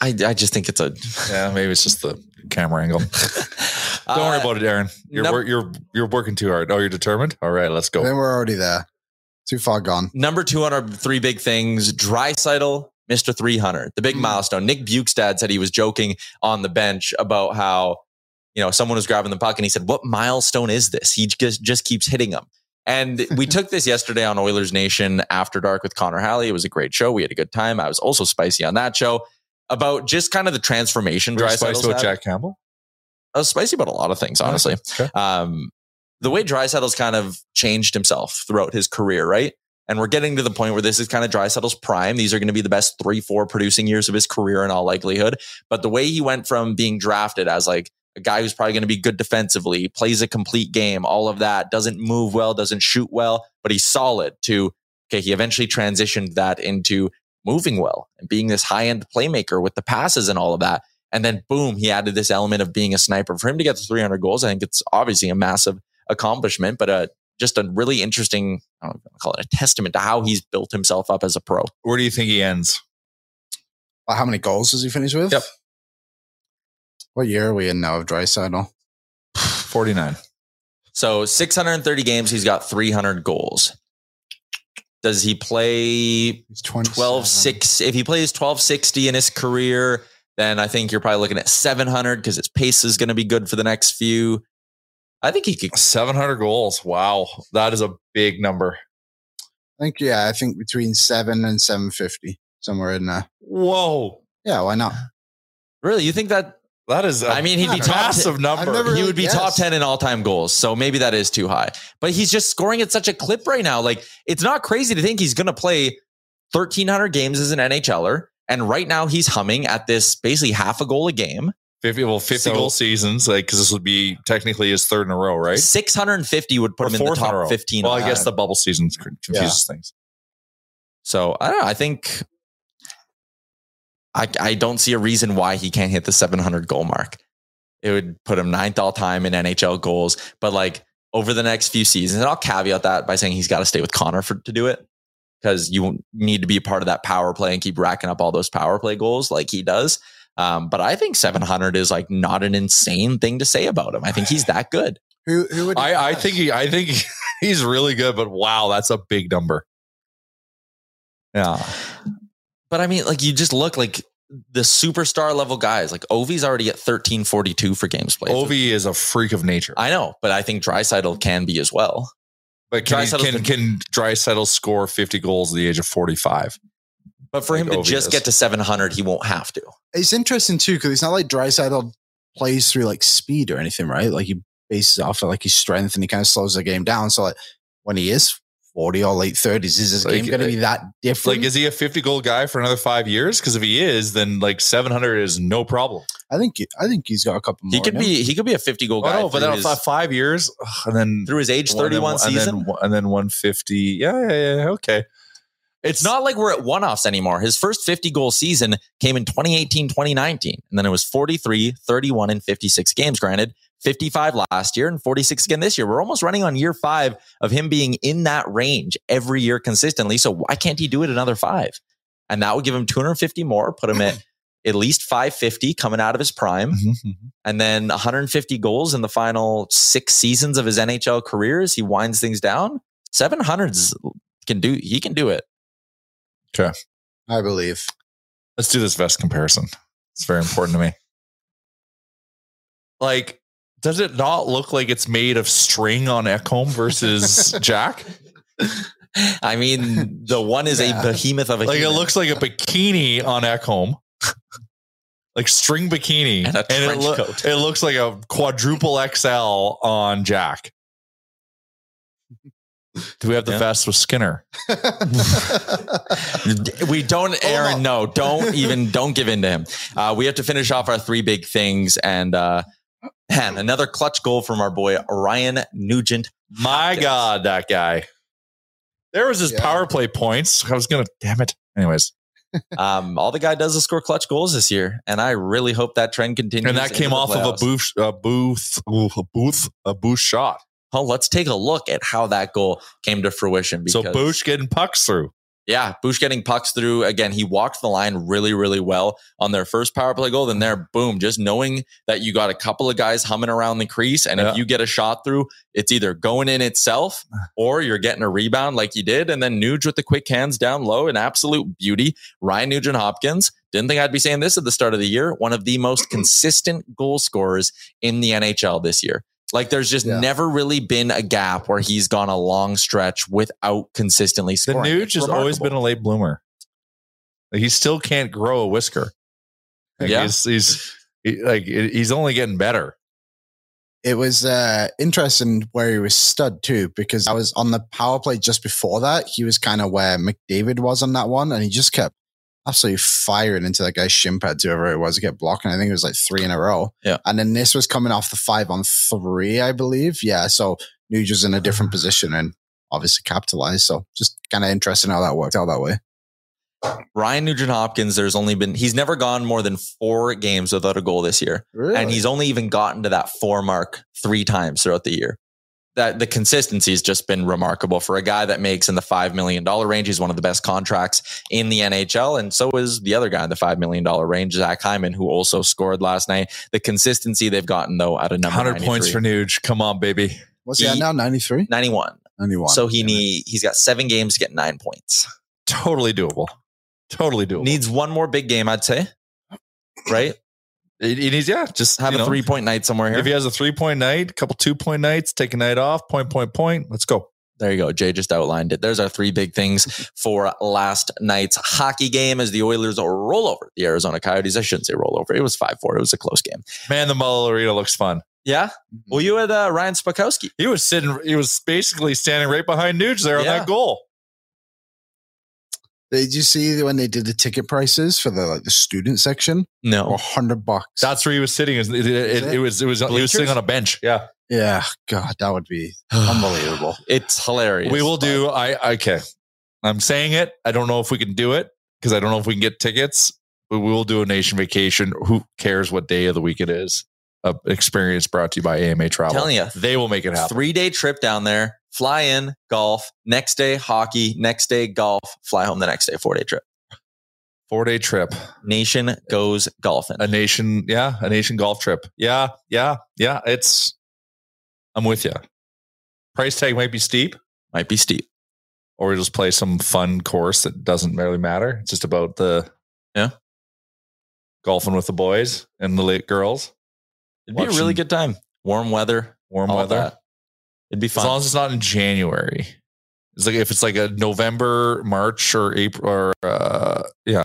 I, I just think it's a (laughs) yeah, maybe it's just the camera angle. (laughs) Don't worry Uh, about it, Aaron. You're num- wor- you're you're working too hard. Oh, you're determined. All right, let's go. Then we're already there. Too far gone. Number two on our three big things, Draisaitl, Mr. 300, the big Mm. milestone. Nick Bjugstad said he was joking on the bench about how, you know, someone was grabbing the puck and he said, What milestone is this? He just, just keeps hitting them. And (laughs) we took this yesterday on Oilers Nation After Dark with Connor Halley. It was a great show. We had a good time. I was also spicy on that show about just kind of the transformation We're had. Jack Campbell. I was spicy about a lot of things, honestly. Okay. Um, the way Draisaitl's kind of changed himself throughout his career, right? And we're getting to the point where this is kind of Draisaitl's prime. These are going to be the best three, four producing years of his career in all likelihood. But the way he went from being drafted as like a guy who's probably going to be good defensively, plays a complete game, all of that, doesn't move well, doesn't shoot well, but he's solid to, okay, he eventually transitioned that into moving well and being this high end playmaker with the passes and all of that. And then boom, he added this element of being a sniper. For him to get to 300 goals, I think it's obviously a massive accomplishment, but uh, just a really interesting, I don't know, if I call it a testament to how he's built himself up as a pro. Where do you think he ends? Uh, How many goals does he finish with? Yep. What year are we in now of Draisaitl? (sighs) Forty nine. So 630 games, he's got 300 goals. Does he play He's 27. 12 6 if he plays 1260 in his career then i think you're probably looking at 700 because his pace is going to be good for the next few i think he could Seven hundred goals. Wow, that is a big number. I think, yeah, I think between seven and 750, somewhere in there. Whoa, Yeah, why not? really you think that that is. I I mean, he'd be top massive ten- number. I've he would be Yes. top 10 in all-time goals so maybe that is too high but he's just scoring at such a clip right now like it's not crazy to think he's going to play 1300 games as an nhler and right now he's humming at this basically half a goal a game 50 well 50 So- goal seasons like because this would be technically his third in a row right 650 would put Or him in the fourth in top 15 well i guess the bubble season confuses things So I don't know. I think I I don't see a reason why he can't hit the 700 goal mark. It would put him ninth all time in NHL goals. But like over the next few seasons, and I'll caveat that by saying he's got to stay with Connor for to do it because you need to be a part of that power play and keep racking up all those power play goals like he does. Um, but I think 700 is like not an insane thing to say about him. I think he's that good. (laughs) Who, who would i i think he i think (laughs) he's really good but wow that's a big number yeah But I mean, like you just look like the superstar level guys. Like Ovi's already at 1342 for games played. ovi is a freak of nature I know, but I think Draisaitl can be as well. but can, he, can, been- can Draisaitl score 50 goals at the age of 45 But for him to Ovi just is. get to 700, he won't have to. It's interesting too because it's not like Draisaitl plays through like speed or anything, right? Like he bases off of like his strength and he kind of slows the game down. So like when he is 40 or late 30s, is his Like, game going to be eh, that different? like is he a 50 goal guy for another five years because if he is then like 700 is no problem I think I think he's got a couple more. He could in him. be he could be a 50 goal oh guy no but then his, five, five years ugh, and then through his age 31 and season. then, and then 150 yeah yeah yeah okay it's not like we're at one offs anymore. His first 50 goal season came in 2018, 2019. And then it was 43, 31, and 56 games. Granted, 55 last year and 46 again this year. We're almost running on year five of him being in that range every year consistently. So why can't he do it another five? And that would give him 250 more, put him at (clears throat) at least 550 coming out of his prime, mm-hmm, mm-hmm. and then 150 goals in the final six seasons of his NHL career as he winds things down. 700s can do, he can do it. Okay I believe. let's do this vest comparison it's very important to me like does it not look like it's made of string on Ekholm versus (laughs) Jack? I mean, the one is Yeah. a behemoth of a Like it looks like a bikini on Ekholm. like string bikini. And a it, trench loo- coat. it looks like a quadruple XL on Jack. Do we have the Yeah. vest with Skinner? (laughs) we don't, Aaron. No, don't (laughs) even don't give in to him. Uh, we have to finish off our three big things, and uh, man, another clutch goal from our boy Ryan Nugent My God, that guy. There was his Yeah. power play points. I was gonna damn it. Anyways. (laughs) Um, all the guy does is score clutch goals this year, and I really hope that trend continues. And that came off of a booth a booth ooh, a booth a booth shot. Oh, let's take a look at how that goal came to fruition. So Bush getting pucks through. yeah, Bush getting pucks through again. He walked the line really, really well on their first power play goal. Then there, boom, just knowing that you got a couple of guys humming around the crease, and Yeah. if you get a shot through, it's either going in itself (sighs) or you're getting a rebound like you did. And then Nuge with the quick hands down low, an absolute beauty. Ryan Nugent Hopkins. Didn't think I'd be saying this at the start of the year. One of the most (clears throat) consistent goal scorers in the NHL this year. Like there's just Yeah. never really been a gap where he's gone a long stretch without consistently The scoring. Nuge It's has always been a late bloomer. Like, he still can't grow a whisker. Like, Yeah. he's, he's he- like he's only getting better. It was uh, interesting where he was stud too, because I was on the power play just before that. He was kind of where McDavid was on that one, and he just kept absolutely firing into that guy's shin pads, whoever it was. He kept blocking. I think it was like three in a row. Yeah. And then this was coming off the five on three, I believe. Yeah. So Nuge was in a different position and obviously capitalized. So just kind of interesting how that worked out that way. Ryan Nugent Hopkins, there's only been, he's never gone more than four games without a goal this year. Really? And he's only even gotten to that four mark three times throughout the year. That the consistency has just been remarkable for a guy that makes in the $5 million range. He's one of the best contracts in the NHL. And so is the other guy in the $5 million range, Zach Hyman, who also scored last night. The consistency they've gotten, though, at a number 100 points for Nuge. Come on, baby. What's he at now? 93? 91. 91. So he need, he's got seven games to get nine points. Totally doable. Totally doable. Needs one more big game, I'd say. Right? He, he needs yeah, just Have a know, three point night somewhere here. If he has a three point night, a couple two point nights, take a night off, point, point, point. Let's go. There you go. Jay just outlined it. There's our three big things (laughs) for last night's hockey game as the Oilers roll over the Arizona Coyotes. I shouldn't say roll over. It was 5 4. It was a close game. Man, the Mullett Arena looks fun. Yeah. Well, you had uh, Ryan Spakowski. He was sitting, he was basically standing right behind Nuge there on Yeah. that goal. Did you see when they did the ticket prices for the like the student section? No. A hundred bucks. That's where he was sitting. It, it, it, it was, it was, he was sitting on a bench. Yeah. yeah, God, that would be (sighs) unbelievable. It's hilarious. We will but- do. I okay. I'm saying it. I don't know if we can do it because I don't know if we can get tickets. But we will do a nation vacation. Who cares what day of the week it is? A experience brought to you by AMA Travel. Telling you. they will make it happen. Three day trip down there, fly in, golf, next day, hockey, next day, golf, fly home the next day, four day trip. Four day trip. Nation goes golfing. A nation. Yeah, a nation golf trip. Yeah, yeah, yeah. It's. I'm with you. Price tag might be steep, Might be steep. or we just play some fun course that doesn't really matter. It's just about the Yeah. golfing with the boys and the late girls. It'd be a really good time. Warm weather, warm all weather. that. It'd be fine. As fun. long as it's not in January. It's like if it's like a November, March, or April, or uh, yeah,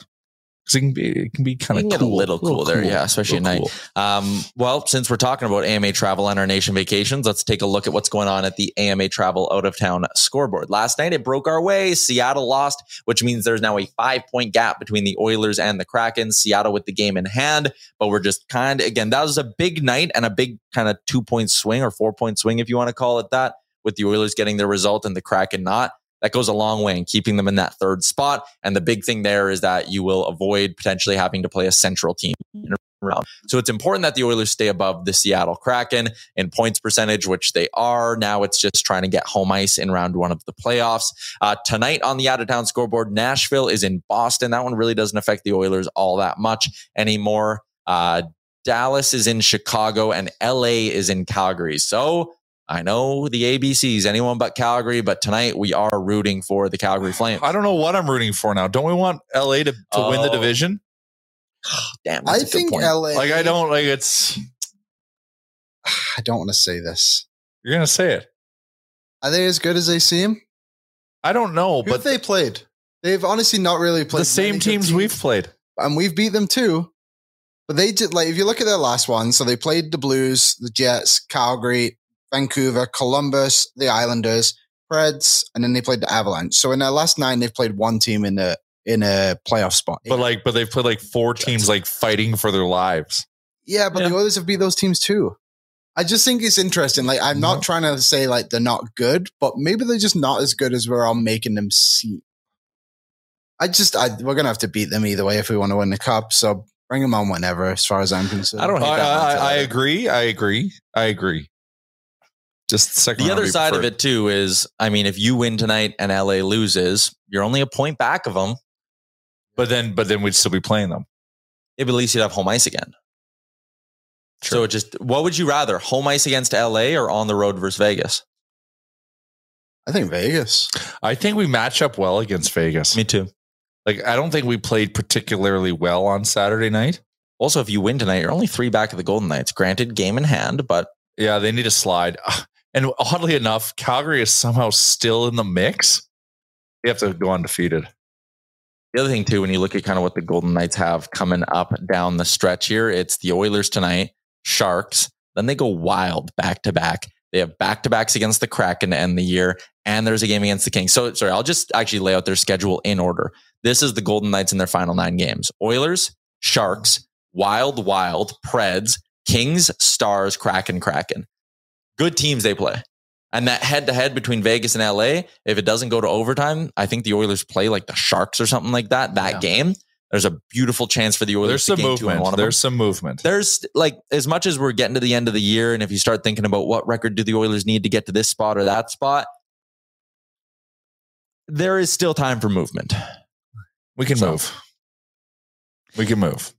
because it can be it can be kind of cool. a little cool there, yeah, especially at night. Um, well, since we're talking about AMA travel and our nation vacations, let's take a look at what's going on at the AMA travel out of town scoreboard. Last night it broke our way. Seattle lost, which means there's now a five point gap between the Oilers and the Kraken. Seattle with the game in hand, but we're just kind of again that was a big night and a big kind of two point swing or four point swing if you want to call it that. With the Oilers getting their result and the Kraken not, that goes a long way in keeping them in that third spot. And the big thing there is that you will avoid potentially having to play a central team in round. So it's important that the Oilers stay above the Seattle Kraken in points percentage, which they are. Now it's just trying to get home ice in round one of the playoffs. Uh, tonight on the out of town scoreboard, Nashville is in Boston. That one really doesn't affect the Oilers all that much anymore. Uh, Dallas is in Chicago and LA is in Calgary. So I know the ABCs, anyone but Calgary, but tonight we are rooting for the Calgary Flames. I don't know what I'm rooting for now. Don't we want LA to, to win the Oh. division? (sighs) Damn, I that's a good think point. LA. Like I don't like it's. (sighs) I don't want to say this. You're gonna say it. Are they as good as they seem? I don't know, Who but have they played? They've honestly not really played the same many good teams we've played. and we've beat them too. But they did like if you look at their last one, so they played the Blues, the Jets, Calgary, Vancouver, Columbus, the Islanders, Preds, and then they played the Avalanche. So in their last nine, they've played one team in a in a playoff spot. But like, but they've played like four teams like fighting for their lives. yeah, but the Oilers have beat those teams too. I just think it's interesting. Like, I'm not mm-hmm. trying to say like they're not good, but maybe they're just not as good as we're all making them seem. I just, I, we're gonna have to beat them either way if we want to win the cup. So bring them on whenever, as far as I'm concerned. I, I, I agree. I agree. I agree. Just the second The other we side of it too is, I mean, if you win tonight and LA loses, you're only a point back of them. But then, but then we'd still be playing them. Yeah, but at least you'd have home ice again. So it just, what would you rather, home ice against LA or on the road versus Vegas? I think Vegas. I think we match up well against Vegas. Me too. Like, I don't think we played particularly well on Saturday night. Also, if you win tonight, you're only three back of the Golden Knights. Granted, game in hand, but Yeah, they need a slide. And oddly enough, Calgary is somehow still in the mix. They have to go undefeated. The other thing too, when you look at kind of what the Golden Knights have coming up down the stretch here, it's the Oilers tonight, Sharks, then they go wild back to back. They have back to backs against the Kraken to end the year, and there's a game against the Kings. So sorry, I'll just actually lay out their schedule in order. This is the Golden Knights in their final nine games: Oilers, Sharks, Wild, Wild, Preds, Kings, Stars, Kraken, Kraken. Good teams they play. And that head to head between Vegas and LA, if it doesn't go to overtime, I think the Oilers play like the Sharks or something like that. That game, there's a beautiful chance for the Oilers There's to some gain two in movement. one of them. There's some movement. There's like as much as we're getting to the end of the year, and if you start thinking about what record do the Oilers need to get to this spot or that spot, there is still time for movement. We can So- move. We can move.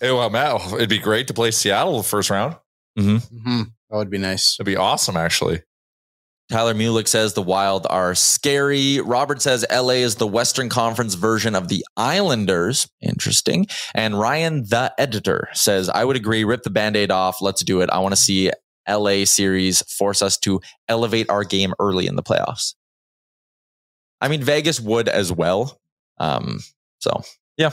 Hey, well, Matt, it'd be great to play Seattle the first round. Mm-hmm. That would be nice. It'd be awesome, actually. Tyler Mulick says the Wild are scary. Robert says LA is the Western Conference version of the Islanders. Interesting. And Ryan, the editor, says, I would agree. Rip the band aid off. Let's do it. I want to see LA series force us to elevate our game early in the playoffs. I mean, Vegas would as well. Um, so, yeah.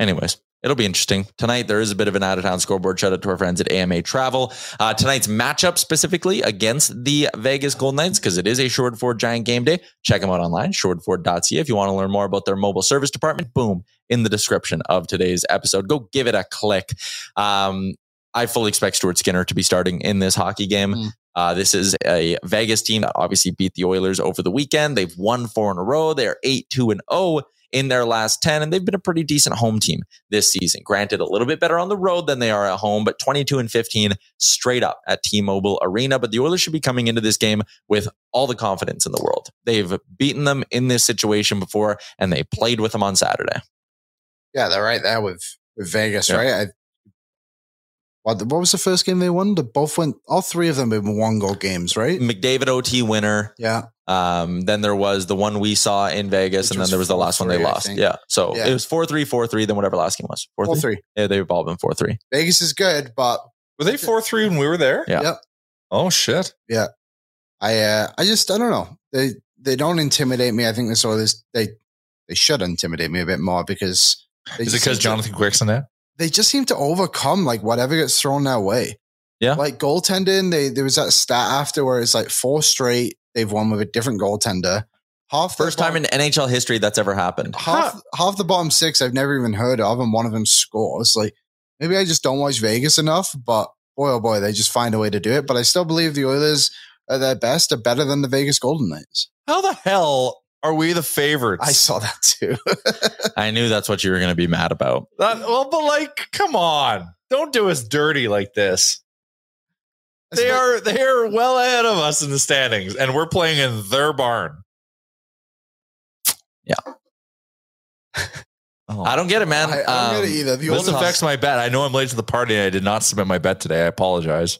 Anyways, it'll be interesting. Tonight, there is a bit of an out of town scoreboard. Shout out to our friends at AMA Travel. Uh, tonight's matchup specifically against the Vegas Golden Knights, because it is a Sherwood Ford Giant game day. Check them out online, shortford.ca. If you want to learn more about their mobile service department, boom, in the description of today's episode. Go give it a click. Um, I fully expect Stuart Skinner to be starting in this hockey game. Uh, this is a Vegas team that obviously beat the Oilers over the weekend. They've won four in a row. They're 8 2 and 0 in their last 10, and they've been a pretty decent home team this season. Granted, a little bit better on the road than they are at home, but 22 and 15 straight up at T Mobile Arena. But the Oilers should be coming into this game with all the confidence in the world. They've beaten them in this situation before, and they played with them on Saturday. Yeah, they're right there with, with Vegas, Yeah. right? I, what, what was the first game they won? They both went, all three of them have been one goal games, right? McDavid OT winner. Yeah. Um, then there was the one we saw in Vegas, Which and then there was the last one they I lost. think. Yeah. So Yeah. it was 4 3, 4 3, then whatever last game was. 4 3. 4-3. Yeah, they've all been 4 3. Vegas is good, but Were they 4 3 when we were there? Yeah. Yep. Oh, shit. Yeah. I uh, I just I don't know. They they don't intimidate me. I think the Oilers they they should intimidate me a bit more because they Is it because seem to- Jonathan Quick's in there? they just seem to overcome like whatever gets thrown their way. Yeah. Like goaltending, they there was that stat after where it's like four straight they've won with a different goaltender. Half the First time in NHL history that's ever happened. half half the bottom six I've never even heard of, and one of them scores. Like maybe I just don't watch Vegas enough, but boy oh boy, they just find a way to do it. But I still believe the Oilers at their best are better than the Vegas Golden Knights. How the hell are we the favorites? I saw that too. (laughs) I knew that's what you were going to be mad about. That- well, but like, come on. Don't do us dirty like this. They are they are well ahead of us in the standings, and we're playing in their barn. Yeah. (laughs) I don't get it, man. I- I don't get it either. The This affects my bet. I know I'm late to the party. and I did not submit my bet today. I apologize.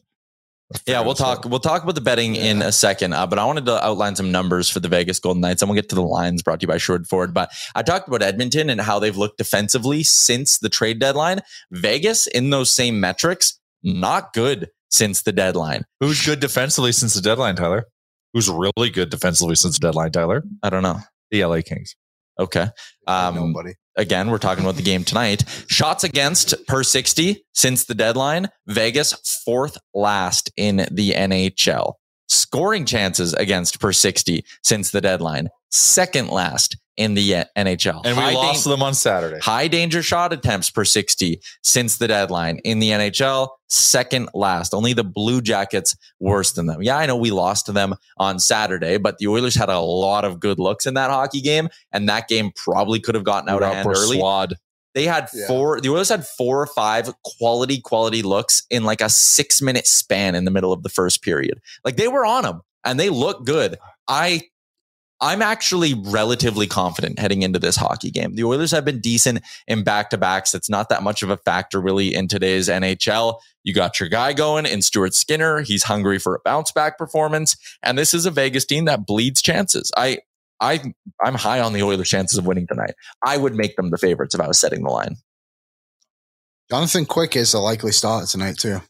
Yeah, we'll talk. We'll talk about the betting in a second, uh, but I wanted to outline some numbers for the Vegas Golden Knights, and we'll get to the lines brought to you by Sherwood Ford. But I talked about Edmonton and how they've looked defensively since the trade deadline. Vegas, in those same metrics, not good since the deadline. Who's good defensively since the deadline, Tyler? Who's really good defensively since the deadline, Tyler? I don't know. The LA Kings. Okay. Um, Nobody. again, we're talking about the game tonight. Shots against per 60 since the deadline. Vegas fourth last in the NHL. Scoring chances against per 60 since the deadline. Second last in the uh, NHL. And we High lost them on Saturday. High danger shot attempts per 60 since the deadline in the NHL, second last. Only the Blue Jackets worse than them. Yeah, I know we lost to them on Saturday, but the Oilers had a lot of good looks in that hockey game, and that game probably could have gotten out of hand early. Swad. They had Yeah. four, the Oilers had four or five quality, quality looks in like a six minute span in the middle of the first period. Like they were on them and they look good. I, I'm actually relatively confident heading into this hockey game. The Oilers have been decent in back to backs. It's not that much of a factor really in today's NHL. You got your guy going in Stuart Skinner. He's hungry for a bounce back performance. And this is a Vegas team that bleeds chances. I, I, I'm high on the Oilers' chances of winning tonight. I would make them the favorites if I was setting the line. Jonathan Quick is a likely start tonight too.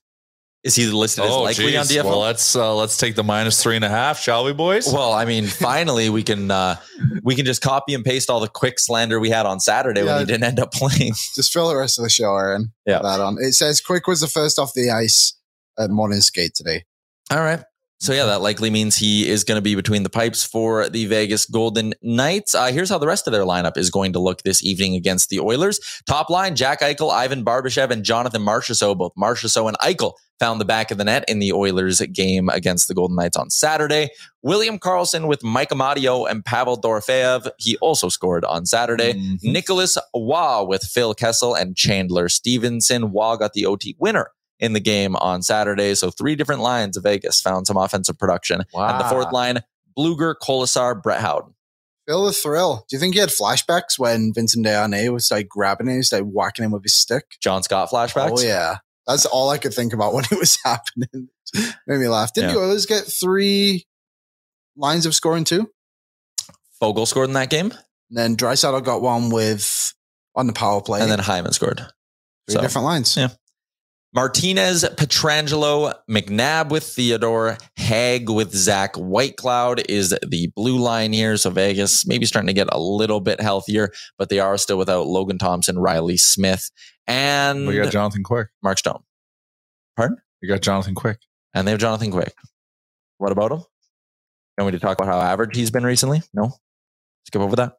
Is he listed as likely on geez. DFL? Well, let's uh, let's take the minus three and a half, shall we, boys? Well, I mean, (laughs) finally we can uh, we can just copy and paste all the quick slander we had on Saturday when Yeah. he didn't end up playing. (laughs) Just fill the rest of the show, Aaron. Yeah. That on. It says Quick was the first off the ice at morning skate today. All right. So yeah, that likely means he is going to be between the pipes for the Vegas Golden Knights. Uh, here's how the rest of their lineup is going to look this evening against the Oilers. Top line: Jack Eichel, Ivan Barbashev, and Jonathan Marchessault. Both Marchessault and Eichel found the back of the net in the Oilers game against the Golden Knights on Saturday. William Karlsson with Mike Amadio and Pavel Dorofeyev. He also scored on Saturday. Mm-hmm. Nicholas Waugh with Phil Kessel and Chandler Stephenson. Waugh got the OT winner in the game on Saturday. So three different lines of Vegas found some offensive production. At the fourth line, Blueger, Kolesar, Brett Howden. Feel the thrill. Do you think he had flashbacks when Vincent Desharnais was like grabbing him, he's like whacking him with his stick? John Scott flashbacks. Oh yeah, that's all I could think about (laughs) when (laughs) it was happening. Made me laugh. Didn't Yeah. the Oilers get three lines of scoring too? Foegele scored in that game, And then Draisaitl got one with on the power play, and then Hyman scored. three so- different lines. Yeah. Martinez, Pietrangelo, McNabb with Theodore, Hague with Zach Whitecloud is the blue line here. So Vegas maybe starting to get a little bit healthier, but they are still without Logan Thompson, Reilly Smith, and we got Jonathan Quick. Mark Stone. Pardon? We got Jonathan Quick. And they have Jonathan Quick. What about him? Want me to talk about how average he's been recently? No? Skip over that.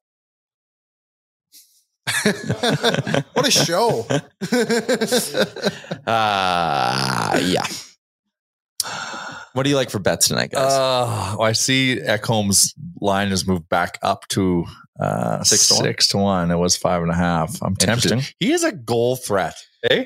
What a show! (laughs) Uh, yeah. What do you like for bets tonight, guys? Uh, I see Ekholm's line has moved back up to uh, Six to one? six to one. It was five and a half. I'm tempted. He is a goal threat. Eh?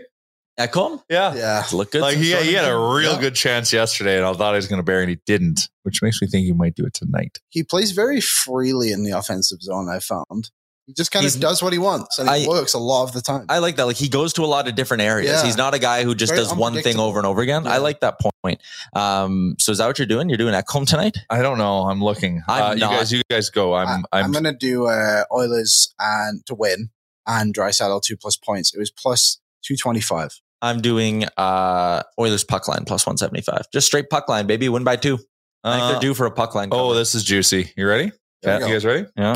Ekholm? Yeah. yeah, Look good. Like he, he had a real Yeah. good chance yesterday, and I thought he was going to bury, and he didn't, which makes me think he might do it tonight. he plays very freely in the offensive zone. I found he just kind He's- of does what he wants, and it works a lot of the time. I like that. Like he goes to a lot of different areas. Yeah. He's not a guy who just Very does one thing over and over again. I like that point. Um, so is that what you're doing? You're doing Ekholm tonight? I don't know. I'm looking. I'm uh, you not. guys, you guys go. I'm. I'm, I'm. I'm going to do uh, Oilers and to win and Draisaitl two plus points. It was plus two twenty five. I'm doing uh Oilers puck line plus 175. Just straight puck line, baby. Win by two. I think Uh, they're due for a puck line. oh, this is juicy. You ready? There Yeah, you guys ready? yeah.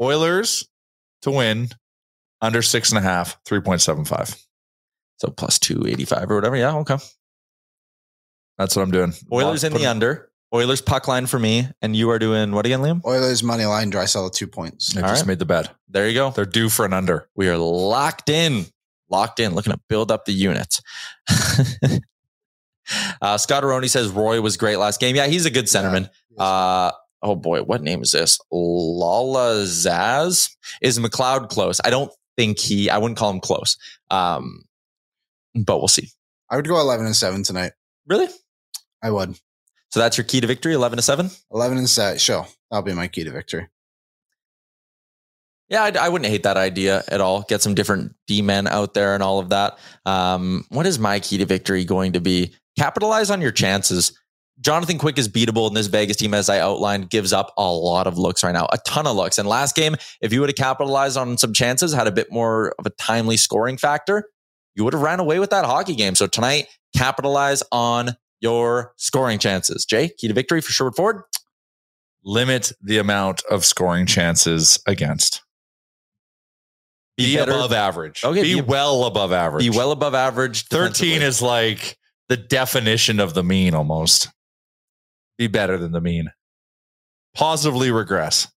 Oilers to win under six and a half, three point seven five. So plus 285 or whatever. Yeah, okay. That's what I'm doing. Oilers in the him- under. Oilers puck line for me. And you are doing what again, Liam? Oilers money line Draisaitl two points. I just right. made the bet. There you go. They're due for an under. We are locked in. Locked in. Looking to build up the units. (laughs) uh, Scott Aroni says Roy was great last game. Yeah, he's a good centerman. Uh, oh boy, what name is this? Lala Zaz? Is McLeod close? I don't think he, I wouldn't call him close. Um, but we'll see. I would go eleven and seven tonight. Really? I would So that's your key to victory, 11 to 7? eleven and seven. Sure, that'll be my key to victory. Yeah, I, I wouldn't hate that idea at all. Get some different D men out there and all of that. Um, what is my key to victory going to be? Capitalize on your chances. Jonathan Quick is beatable, and this Vegas team, as I outlined, gives up a lot of looks right now, a ton of looks. And last game, if you would have capitalized on some chances, had a bit more of a timely scoring factor, you would have ran away with that hockey game. So tonight, capitalize on your scoring chances. Jay, key to victory for Sherwood Ford. Limit the amount of scoring chances against. Be, better- above average. Okay, Be, be- well above average. Be well above average. 13 is like the definition of the mean almost. Be better than the mean. Positively regress.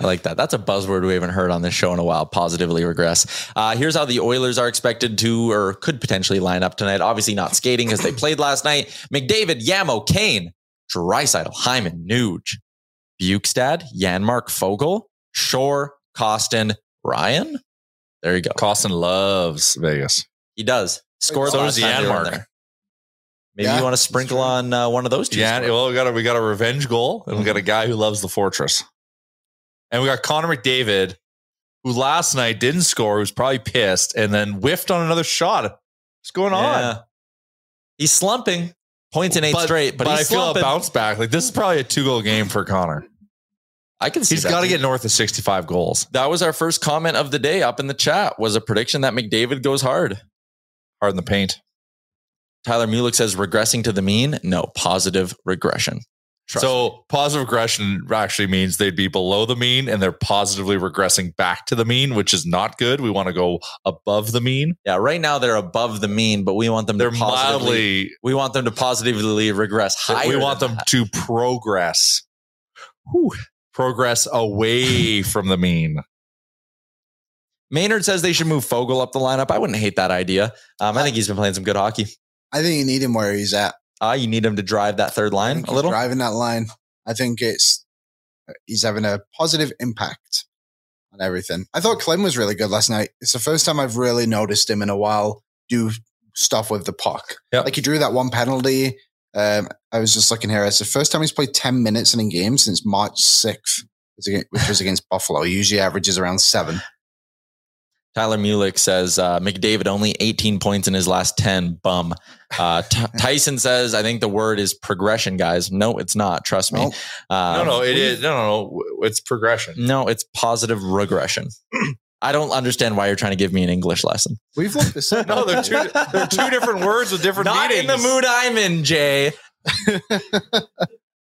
I like that. That's a buzzword we haven't heard on this show in a while. Positively regress. Uh, here's how the Oilers are expected to or could potentially line up tonight. Obviously not skating because they played last night. McDavid, Yamo, Kane, Draisaitl, Hyman, Nuge, Bjugstad, Janmark, Foegele, Shore, Kostin, Ryan. There you go. Kostin loves Vegas. He does. Scored So last does time they were Janmark. there. Maybe Yeah, you want to sprinkle on uh, one of those two. Yeah, scores. well, we got a we got a revenge goal, and we Mm-hmm. got a guy who loves the fortress, and we got Connor McDavid, who last night didn't score, who's probably pissed, and then whiffed on another shot. What's going on? He's slumping. Points in eight straight, but, I he's feel a bounce back. Like this is probably a two goal game for Connor. I can see He's got to get north of sixty five goals. That was our first comment of the day up in the chat. Was a prediction that McDavid goes hard. Hard in the paint. Tyler Mulick says regressing to the mean. No, positive regression. Trust me. so positive regression actually means they'd be below the mean, and they're positively regressing back to the mean, which is not good. We want to go above the mean. yeah, right now they're above the mean, but we want them They're to positively. mildly. We want them to positively regress higher. we want them that. to progress. Whew. Progress away (laughs) from the mean. Maynard says they should move Foegele up the lineup. I wouldn't hate that idea. Um, I think he's been playing some good hockey. I think you need him where he's at. Uh, you need him to drive that third line a little. driving that line. I think it's he's having a positive impact on everything. I thought Klim was really good last night. It's the first time I've really noticed him in a while do stuff with the puck. Yep. Like he drew that one penalty. Um, I was just looking here. It's the first time he's played 10 minutes in a game since March 6th, which was against Buffalo. He usually averages around seven. Tyler Mulick says uh, McDavid only 18 points in his last 10. Bum. Uh, T- (laughs) Tyson says, I think the word is progression, guys. No, it's not. Trust me. Nope. Um, no, no, it is. No, no, no. It's progression. No, it's positive regression. (clears throat) I don't understand why you're trying to give me an English lesson. We've looked this up. (laughs) No, they're two. They're two different words with different meanings. Not in the mood I'm in, Jay. (laughs)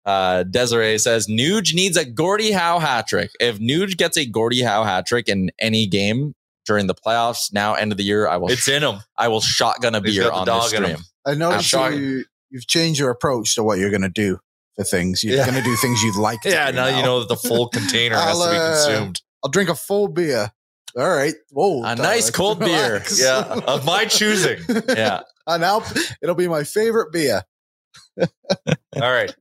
uh, Desiree says Nuge needs a Gordie Howe hat trick. If Nuge gets a Gordie Howe hat trick in any game during the playoffs, now end of the year, I will. It's in them. I will shotgun a He's beer on this dog him. stream. I noticed I'm shocked. you, you've changed your approach to what you're going to do for things. You're Yeah. going to do things you'd like to Yeah, do now you know that the full (laughs) container has to be I'll, uh, consumed. I'll drink a full beer. All right. Whoa. A Tyler, nice (laughs) cold beer. Yeah, of my choosing. Yeah. (laughs) and I'll, it'll be my favorite beer. All right.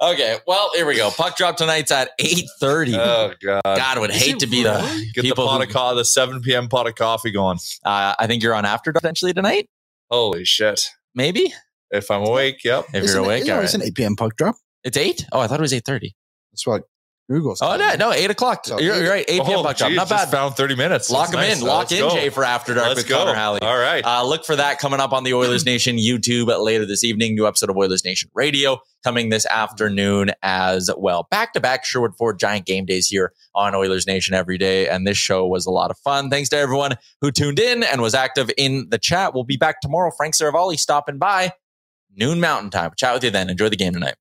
Okay. Well, here we go. Puck drop tonight's at eight thirty. Oh God. God, I would hate to be the Get the pot who- of co- the 7 p.m. pot of coffee going. uh, I think you're on after potentially tonight. Holy shit. Maybe If I'm awake, yep. if Isn't you're it- awake. no, all it's an 8 p.m. puck drop. It's eight. Oh, I thought it was eight thirty. That's what Google's. Oh telling no, no, eight o'clock. So you're, you're right. Eight p.m. Oh, puck geez, Not bad. Found 30 minutes. Lock them nice. in. Lock Let's in go. Jay for After Dark Let's with go. Connor Halley. All right. Uh, look for that coming up on the Oilers (clears throat) Nation YouTube later this evening. New episode of Oilers Nation Radio coming this afternoon as well. Back to back Sherwood Ford Giant game days here on Oilers Nation every day. And this show was a lot of fun. Thanks to everyone who tuned in and was active in the chat. We'll be back tomorrow. Frank Seravalli stopping by noon mountain time. Chat with you then. Enjoy the game tonight.